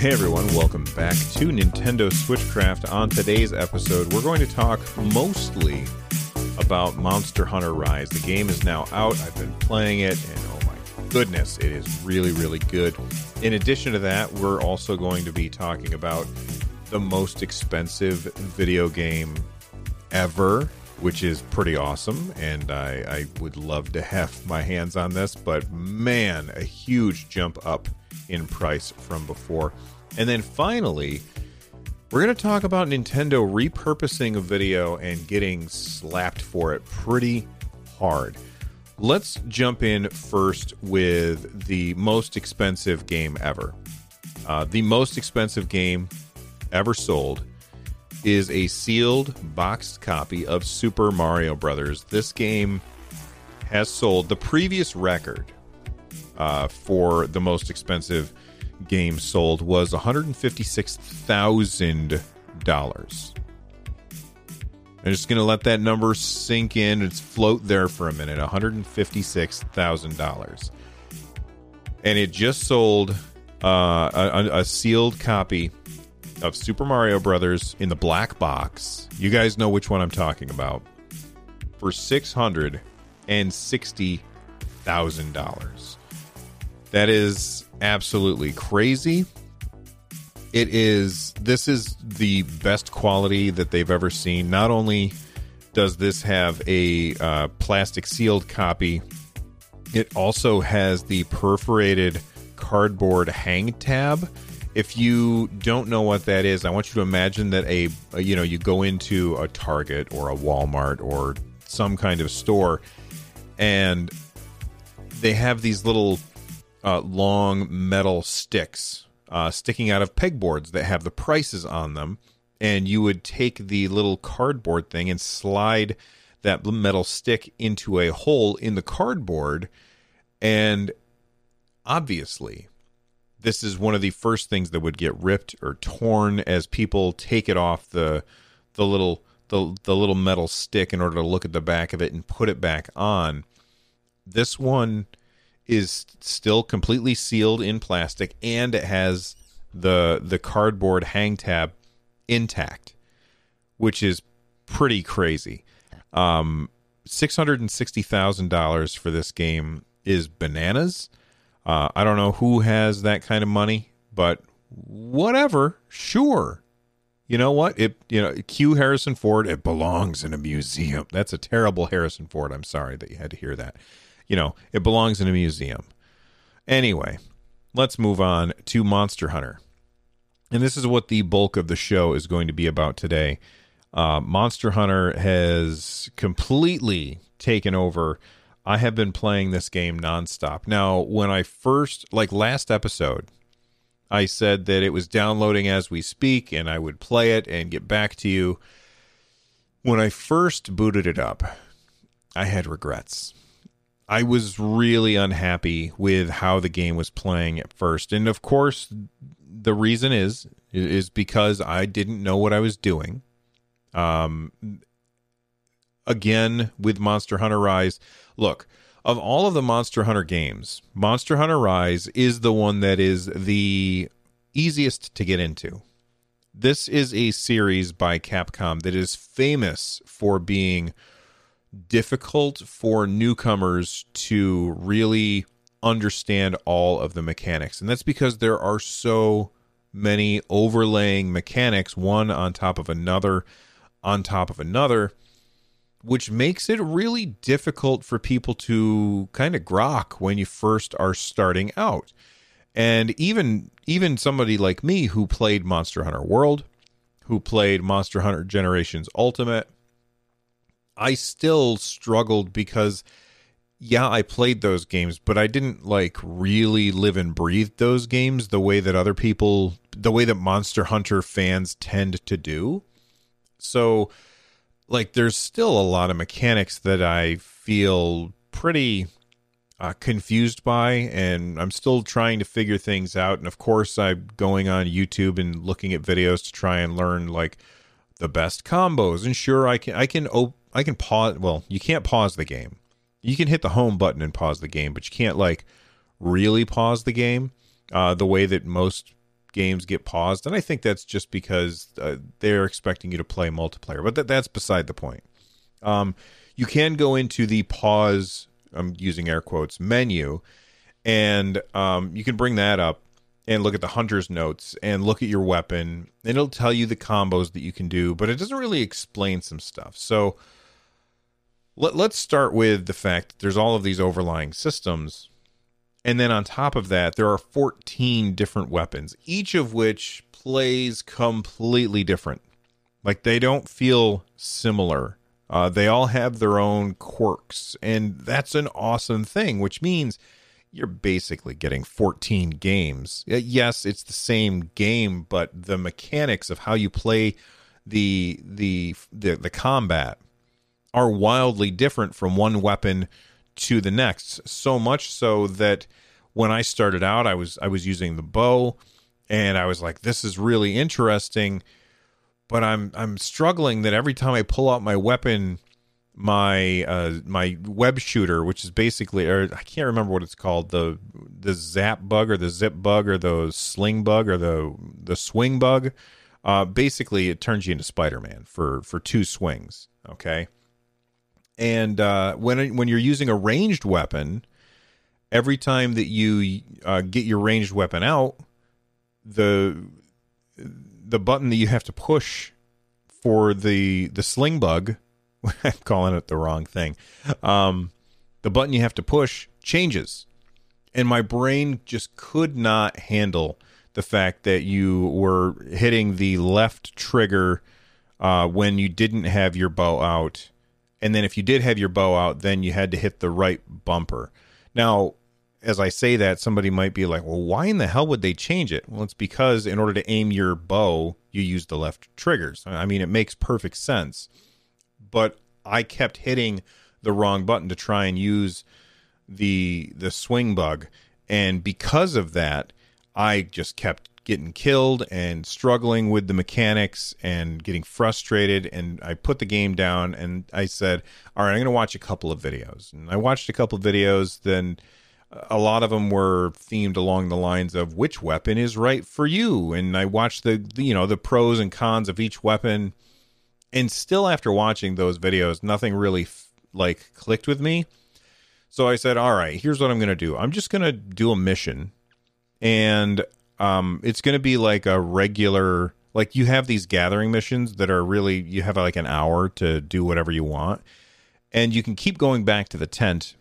Hey everyone, welcome back to Nintendo Switchcraft. On today's episode, we're going to talk mostly about Monster Hunter Rise. The game is now out. I've been playing it, and oh my goodness, it is really, really good. In addition to that, we're also going to be talking about the most expensive video game ever, which is pretty awesome. And I, I would love to have my hands on this, but man, a huge jump up in price from before. And then finally, we're going to talk about Nintendo repurposing a video and getting slapped for it pretty hard. Let's jump in first with the most expensive game ever. Uh, the most expensive game ever sold is a sealed boxed copy of Super Mario Brothers. This game has sold the previous record uh, for the most expensive game sold was $156,000. I'm just to let that number sink in It's float there for a minute. $156,000. And it just sold uh, a, a sealed copy of Super Mario Brothers in the black box. You guys know which one I'm talking about. For $660,000. That is absolutely crazy. It is this is the best quality that they've ever seen. Not only does this have a uh, plastic sealed copy, it also has the perforated cardboard hang tab. If you don't know what that is, I want you to imagine that a, you know you go into a Target or a Walmart or some kind of store, and they have these little uh, long metal sticks uh, sticking out of pegboards that have the prices on them. And you would take the little cardboard thing and slide that metal stick into a hole in the cardboard. And obviously, this is one of the first things that would get ripped or torn as people take it off the the little the the little metal stick in order to look at the back of it and put it back on. This one is still completely sealed in plastic and it has the the cardboard hang tab intact, which is pretty crazy. Um, six hundred and sixty thousand dollars for this game is bananas. Uh, I don't know who has that kind of money, but whatever, sure. You know what? It you know, cue Harrison Ford, it belongs in a museum. That's a terrible Harrison Ford. I'm sorry that you had to hear that you know, it belongs in a museum. Anyway, let's move on to Monster Hunter. And this is what the bulk of the show is going to be about today. Uh, Monster Hunter has completely taken over. I have been playing this game nonstop. Now, when I first, like last episode, I said that it was downloading as we speak and I would play it and get back to you. When I first booted it up, I had regrets. I was really unhappy with how the game was playing at first. And of course, the reason is is because I didn't know what I was doing. Um again with Monster Hunter Rise, look, of all of the Monster Hunter games, Monster Hunter Rise is the one that is the easiest to get into. This is a series by Capcom that is famous for being difficult for newcomers to really understand all of the mechanics. And that's because there are so many overlaying mechanics, one on top of another, on top of another, which makes it really difficult for people to kind of grok when you first are starting out. And even even somebody like me who played Monster Hunter World, who played Monster Hunter Generations Ultimate, I still struggled because yeah, I played those games, but I didn't like really live and breathe those games the way that other people, the way that Monster Hunter fans tend to do. So, like, there's still a lot of mechanics that I feel pretty uh, confused by, and I'm still trying to figure things out. And of course, I'm going on YouTube and looking at videos to try and learn like the best combos. And sure, I can, I can, op- I can pause. Well, you can't pause the game you can hit the home button and pause the game, but you can't like really pause the game uh, the way that most games get paused. And I think that's just because uh, they're expecting you to play multiplayer, but that, that's beside the point. Um, you can go into the pause, I'm using air quotes, menu, and um, you can bring that up and look at the hunter's notes and look at your weapon, and it'll tell you the combos that you can do, but it doesn't really explain some stuff. So, let, let's start with the fact that there's all of these overlying systems. And then on top of that, there are 14 different weapons, each of which plays completely different. Like they don't feel similar. Uh, they all have their own quirks. And that's an awesome thing, which means you're basically getting 14 games. Yes, it's the same game, but the mechanics of how you play the the the, the combat are wildly different from one weapon to the next. So much so that when I started out, I was I was using the bow, and I was like, "This is really interesting," but I'm I'm struggling that every time I pull out my weapon, my uh my web shooter, which is basically, or I can't remember what it's called, the the zap bug or the zip bug or the sling bug or the the swing bug. Uh, basically, it turns you into Spider Man for for two swings. Okay and uh, when when you're using a ranged weapon, every time that you uh, get your ranged weapon out, the the button that you have to push for the the sling bug, I'm calling it the wrong thing. Um, the button you have to push changes, and my brain just could not handle the fact that you were hitting the left trigger uh, when you didn't have your bow out and then if you did have your bow out, then you had to hit the right bumper. Now, as I say that, somebody might be like, well, why in the hell would they change it? Well, it's because in order to aim your bow, you use the left triggers. I mean, it makes perfect sense. But I kept hitting the wrong button to try and use the the swing bug. And because of that, I just kept getting killed and struggling with the mechanics and getting frustrated and I put the game down and I said, "All right, I'm going to watch a couple of videos." And I watched a couple of videos then a lot of them were themed along the lines of which weapon is right for you and I watched the you know the pros and cons of each weapon and still after watching those videos nothing really like clicked with me. So I said, "All right, here's what I'm going to do. I'm just going to do a mission and um, it's going to be like a regular like you have these gathering missions that are really you have like an hour to do whatever you want and you can keep going back to the tent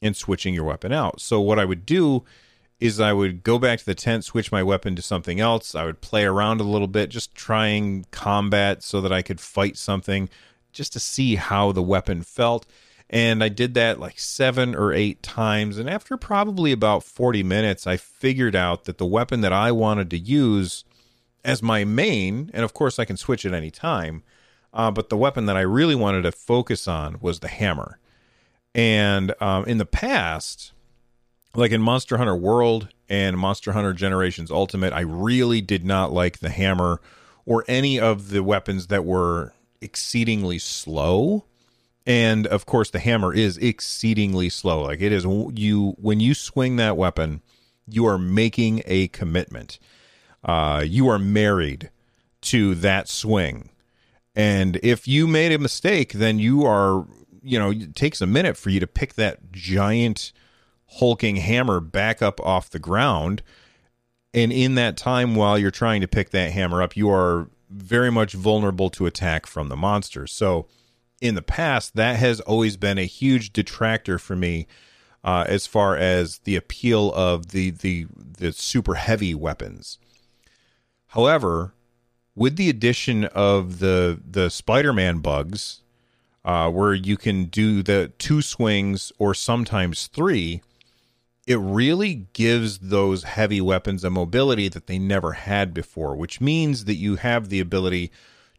and switching your weapon out. So what i would do is i would go back to the tent switch my weapon to something else. I would play around a little bit just trying combat so that i could fight something just to see how the weapon felt and I did that like seven or eight times. And after probably about 40 minutes, I figured out that the weapon that I wanted to use as my main, and of course I can switch at any time, uh, but the weapon that I really wanted to focus on was the hammer. And um, in the past, like in Monster Hunter World and Monster Hunter Generations Ultimate, I really did not like the hammer or any of the weapons that were exceedingly slow and of course the hammer is exceedingly slow. Like it is you when you swing that weapon you are making a commitment. Uh, you are married to that swing. And if you made a mistake then you are you know it takes a minute for you to pick that giant hulking hammer back up off the ground. And in that time, while you're trying to pick that hammer up, you are very much vulnerable to attack from the monster. So, in the past, that has always been a huge detractor for me uh, as far as the appeal of the the the super heavy weapons. However, with the addition of the the Spider-Man bugs, uh, where you can do the two swings or sometimes three, it really gives those heavy weapons a mobility that they never had before, which means that you have the ability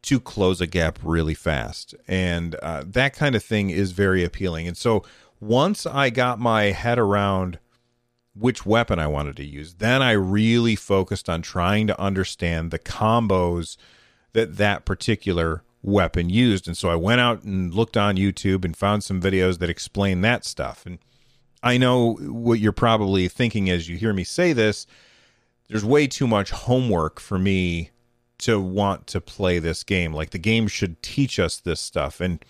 to close a gap really fast. And uh, that kind of thing is very appealing. And so once I got my head around which weapon I wanted to use, then I really focused on trying to understand the combos that that particular weapon used. And so I went out and looked on YouTube and found some videos that explain that stuff. And I know what you're probably thinking as you hear me say this. There's way too much homework for me to want to play this game. Like the game should teach us this stuff. And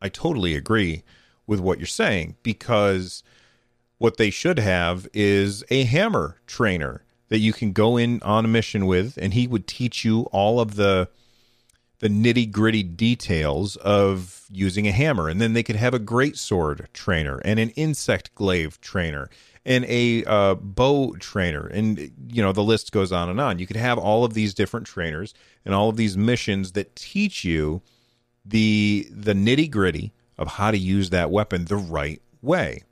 I totally agree with what you're saying because what they should have is a hammer trainer that you can go in on a mission with and he would teach you all of the the nitty gritty details of using a hammer. And then they could have a great sword trainer and an insect glaive trainer and a uh, bow trainer. And, you know, the list goes on and on. You could have all of these different trainers and all of these missions that teach you the the nitty gritty of how to use that weapon the right way.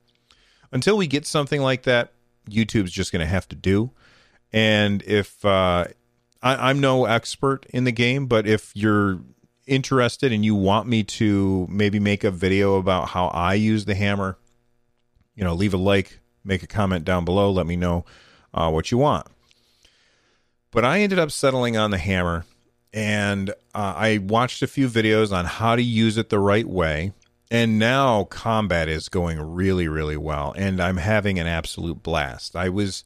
Until we get something like that, YouTube's just going to have to do. And if uh, I, I'm no expert in the game, but if you're interested and you want me to maybe make a video about how I use the hammer, you know, leave a like, make a comment down below, let me know uh, what you want. But I ended up settling on the hammer and uh, I watched a few videos on how to use it the right way. And now combat is going really, really well. And I'm having an absolute blast. I was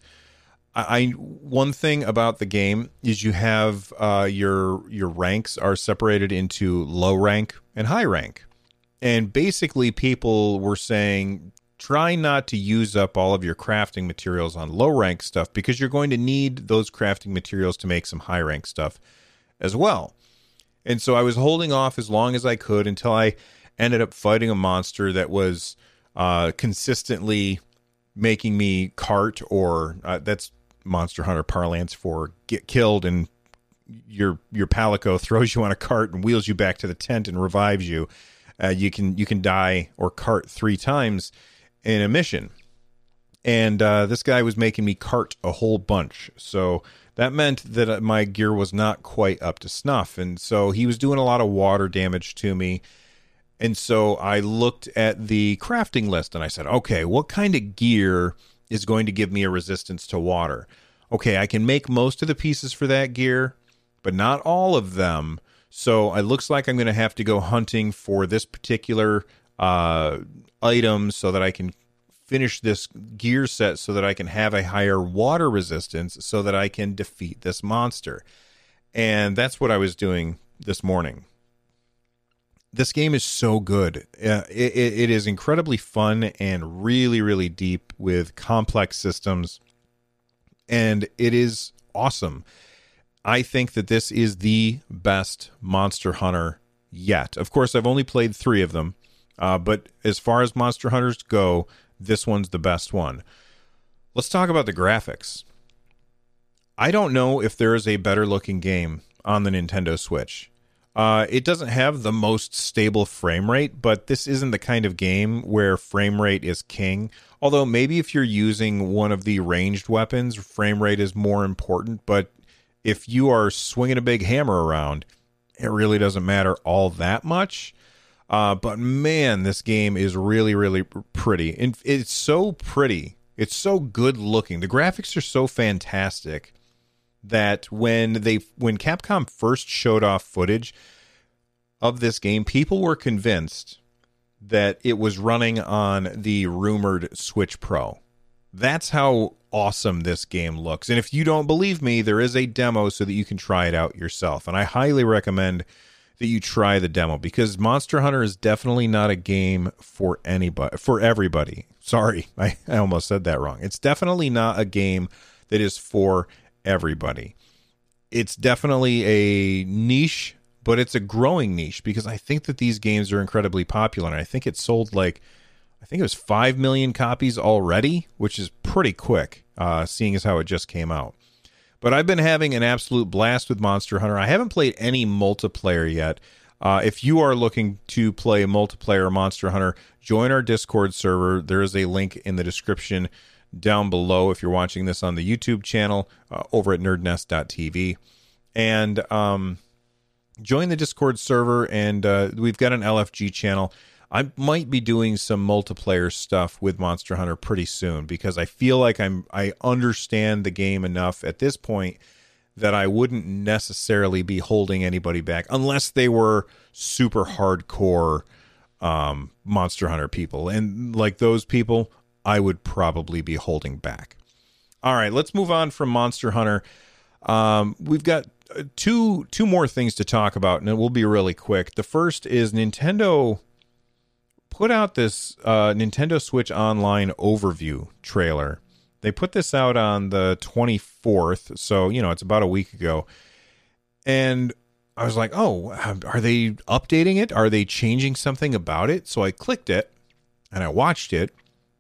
I one thing about the game is you have uh, your your ranks are separated into low rank and high rank, and basically people were saying try not to use up all of your crafting materials on low rank stuff because you're going to need those crafting materials to make some high rank stuff as well. And so I was holding off as long as I could until I ended up fighting a monster that was uh, consistently making me cart or uh, that's Monster Hunter parlance for get killed and your your palico throws you on a cart and wheels you back to the tent and revives you. Uh, you can you can die or cart three times in a mission, and uh, this guy was making me cart a whole bunch. So that meant that uh, my gear was not quite up to snuff, and so he was doing a lot of water damage to me. And so I looked at the crafting list and I said, okay, what kind of gear is going to give me a resistance to water. Okay, I can make most of the pieces for that gear, but not all of them. So it looks like I'm going to have to go hunting for this particular uh, item so that I can finish this gear set so that I can have a higher water resistance so that I can defeat this monster. And that's what I was doing this morning this game is so good. Uh, it, it is incredibly fun and really, really deep with complex systems, and it is awesome. I think that this is the best Monster Hunter yet. Of course, I've only played three of them, uh, but as far as Monster Hunters go, this one's the best one. Let's talk about the graphics. I don't know if there is a better looking game on the Nintendo Switch. Uh, it doesn't have the most stable frame rate, but this isn't the kind of game where frame rate is king. Although maybe if you're using one of the ranged weapons, frame rate is more important. But if you are swinging a big hammer around, it really doesn't matter all that much. Uh, but man, this game is really, really pretty. And it's so pretty. It's so good looking. The graphics are so fantastic that when they when Capcom first showed off footage of this game, people were convinced that it was running on the rumored Switch Pro. That's how awesome this game looks. And if you don't believe me, there is a demo so that you can try it out yourself. And I highly recommend that you try the demo because Monster Hunter is definitely not a game for anybody for everybody. Sorry, I, I almost said that wrong. It's definitely not a game that is for everybody. It's definitely a niche, but it's a growing niche because I think that these games are incredibly popular. And I think it sold like, I think it was 5 million copies already, which is pretty quick, uh, seeing as how it just came out. But I've been having an absolute blast with Monster Hunter. I haven't played any multiplayer yet. Uh, if you are looking to play multiplayer Monster Hunter, join our Discord server. There is a link in the description down below if you're watching this on the YouTube channel uh, over at nerdnest.tv. And um, join the Discord server, and uh, we've got an LFG channel. I might be doing some multiplayer stuff with Monster Hunter pretty soon because I feel like I'm I understand the game enough at this point that I wouldn't necessarily be holding anybody back unless they were super hardcore um, Monster Hunter people. And like those people, I would probably be holding back. All right, let's move on from Monster Hunter. Um, we've got uh, two two more things to talk about, and it will be really quick. The first is Nintendo put out this uh, Nintendo Switch Online overview trailer they put this out on the 24th, so you know it's about a week ago, and I was like, "Oh, are they updating it? Are they changing something about it?" So I clicked it and I watched it,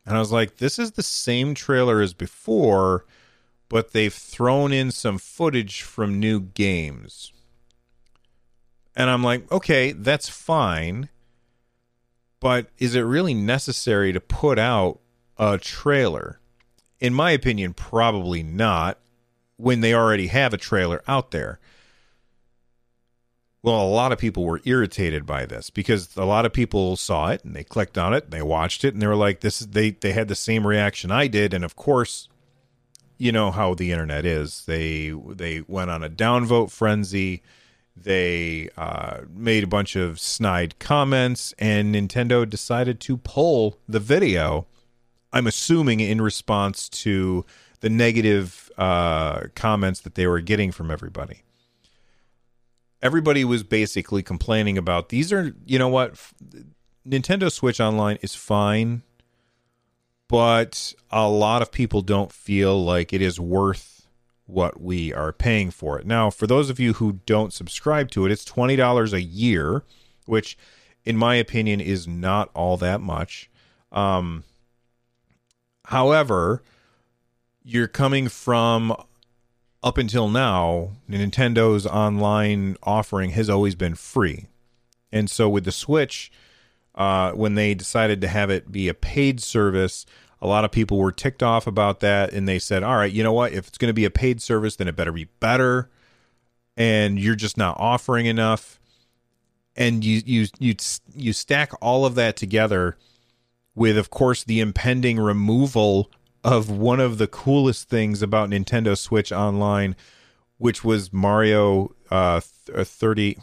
and I was like, "This is the same trailer as before, but they've thrown in some footage from new games." And I'm like, "Okay, that's fine." But is it really necessary to put out a trailer? in my opinion, probably not when they already have a trailer out there. Well, a lot of people were irritated by this because a lot of people saw it and they clicked on it and they watched it and they were like, "This is." They they had the same reaction I did, and of course, you know how the internet is. They they went on a downvote frenzy. They uh, made a bunch of snide comments, and Nintendo decided to pull the video I'm assuming in response to the negative uh, comments that they were getting from everybody. Everybody was basically complaining about these are, you know what, Nintendo Switch Online is fine, but a lot of people don't feel like it is worth what we are paying for it. Now, for those of you who don't subscribe to it, it's $20 a year, which in my opinion is not all that much. Um, However, you're coming from up until now, Nintendo's online offering has always been free. And so with the Switch, uh, when they decided to have it be a paid service, a lot of people were ticked off about that. And they said, all right, you know what? If it's going to be a paid service, then it better be better. And you're just not offering enough. And you, you, you, you stack all of that together with, of course, the impending removal of one of the coolest things about Nintendo Switch Online, which was Mario uh, uh 30,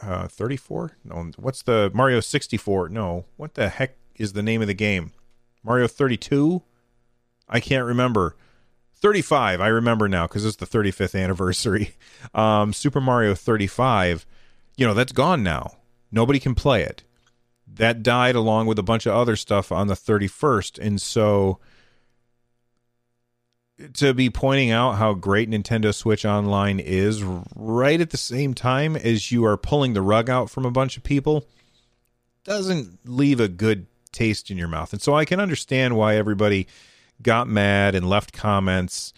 uh, 34? No, what's the Mario 64? No, what the heck is the name of the game? Mario 32? I can't remember. 35, I remember now because it's the 35th anniversary. Um, Super Mario 35, you know, that's gone now. Nobody can play it that died along with a bunch of other stuff on the 31st. And so to be pointing out how great Nintendo Switch Online is right at the same time as you are pulling the rug out from a bunch of people doesn't leave a good taste in your mouth. And so I can understand why everybody got mad and left comments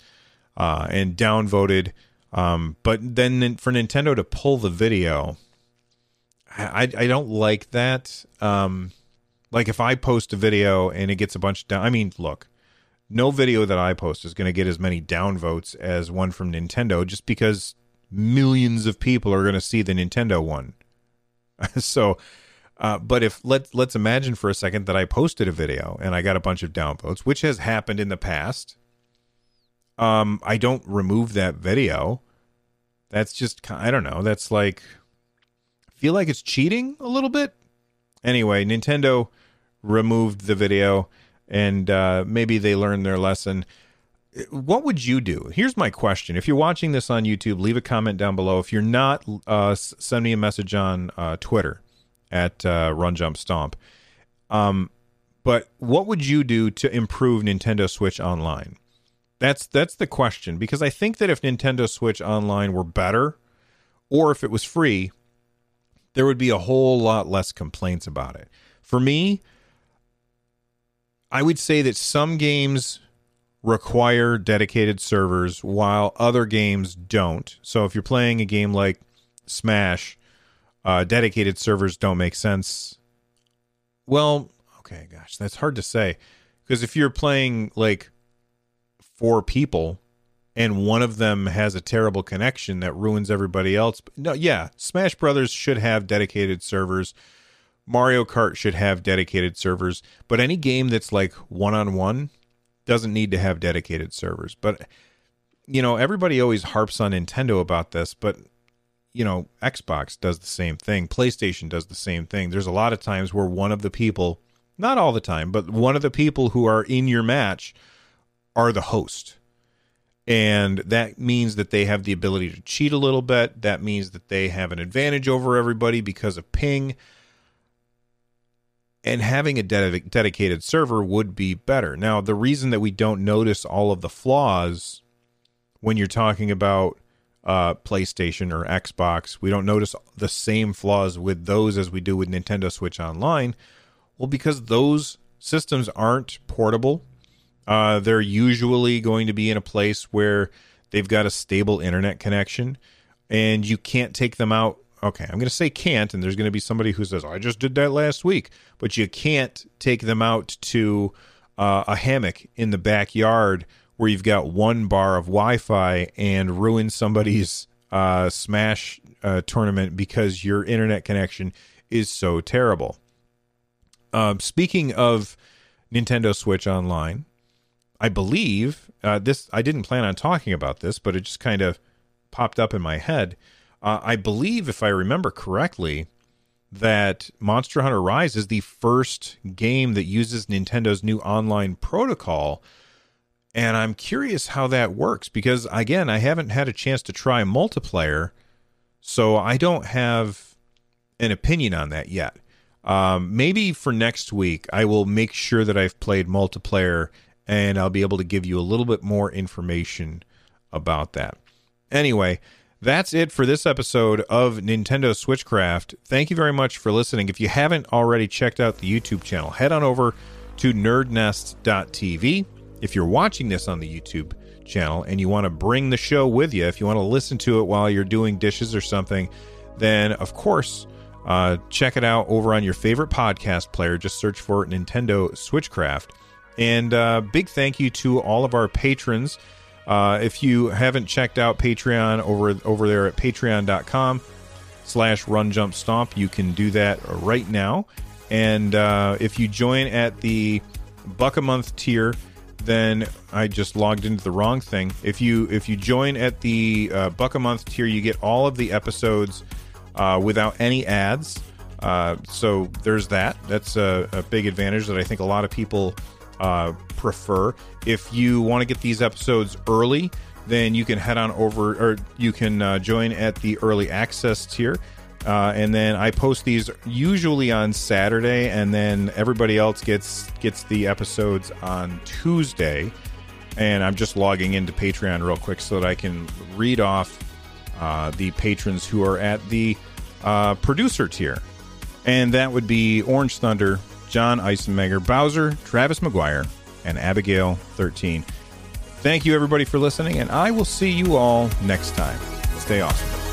uh, and downvoted. Um, but then for Nintendo to pull the video I I don't like that. Um, like if I post a video and it gets a bunch down. I mean, look, no video that I post is going to get as many downvotes as one from Nintendo, just because millions of people are going to see the Nintendo one. so, uh, but if let let's imagine for a second that I posted a video and I got a bunch of downvotes, which has happened in the past. Um, I don't remove that video. That's just I don't know. That's like feel like it's cheating a little bit. Anyway, Nintendo removed the video and uh, maybe they learned their lesson. What would you do? Here's my question. If you're watching this on YouTube, leave a comment down below. If you're not, uh, send me a message on uh, Twitter at uh, Run Jump Stomp. Um, but what would you do to improve Nintendo Switch Online? That's that's the question because I think that if Nintendo Switch Online were better, or if it was free, there would be a whole lot less complaints about it. For me, I would say that some games require dedicated servers while other games don't. So if you're playing a game like Smash, uh, dedicated servers don't make sense. Well, okay, gosh, that's hard to say because if you're playing like four people and one of them has a terrible connection that ruins everybody else. No, yeah, Smash Brothers should have dedicated servers. Mario Kart should have dedicated servers, but any game that's like one on one doesn't need to have dedicated servers. But you know, everybody always harps on Nintendo about this, but you know, Xbox does the same thing. PlayStation does the same thing. There's a lot of times where one of the people, not all the time, but one of the people who are in your match are the host. And that means that they have the ability to cheat a little bit. That means that they have an advantage over everybody because of ping. And having a ded- dedicated server would be better. Now, the reason that we don't notice all of the flaws when you're talking about uh, PlayStation or Xbox, we don't notice the same flaws with those as we do with Nintendo Switch Online. Well, because those systems aren't portable uh, they're usually going to be in a place where they've got a stable internet connection and you can't take them out. Okay, I'm going to say can't, and there's going to be somebody who says, I just did that last week. But you can't take them out to uh, a hammock in the backyard where you've got one bar of Wi Fi and ruin somebody's uh, Smash uh, tournament because your internet connection is so terrible. Um, speaking of Nintendo Switch Online, I believe uh, this. I didn't plan on talking about this, but it just kind of popped up in my head. Uh, I believe, if I remember correctly, that Monster Hunter Rise is the first game that uses Nintendo's new online protocol. And I'm curious how that works because, again, I haven't had a chance to try multiplayer. So I don't have an opinion on that yet. Um, maybe for next week, I will make sure that I've played multiplayer and I'll be able to give you a little bit more information about that. Anyway, that's it for this episode of Nintendo Switchcraft. Thank you very much for listening. If you haven't already checked out the YouTube channel, head on over to nerdnest.tv. If you're watching this on the YouTube channel and you want to bring the show with you, if you want to listen to it while you're doing dishes or something, then of course, uh, check it out over on your favorite podcast player. Just search for Nintendo Switchcraft. And uh, big thank you to all of our patrons. Uh, if you haven't checked out Patreon over over there at patreon.com slash run jump stomp, you can do that right now. And uh, if you join at the buck a month tier, then I just logged into the wrong thing. If you if you join at the uh, buck a month tier, you get all of the episodes uh, without any ads. Uh, so there's that. That's a, a, big advantage that I think a lot of people uh, prefer. If you want to get these episodes early, then you can head on over or you can uh, join at the early access tier. Uh, and then I post these usually on Saturday, and then everybody else gets gets the episodes on Tuesday. And I'm just logging into Patreon real quick so that I can read off uh, the patrons who are at the uh, producer tier, and that would be Orange Thunder, John Eisenmenger, Bowser, Travis McGuire, and Abigail 13. Thank you, everybody, for listening, and I will see you all next time. Stay awesome.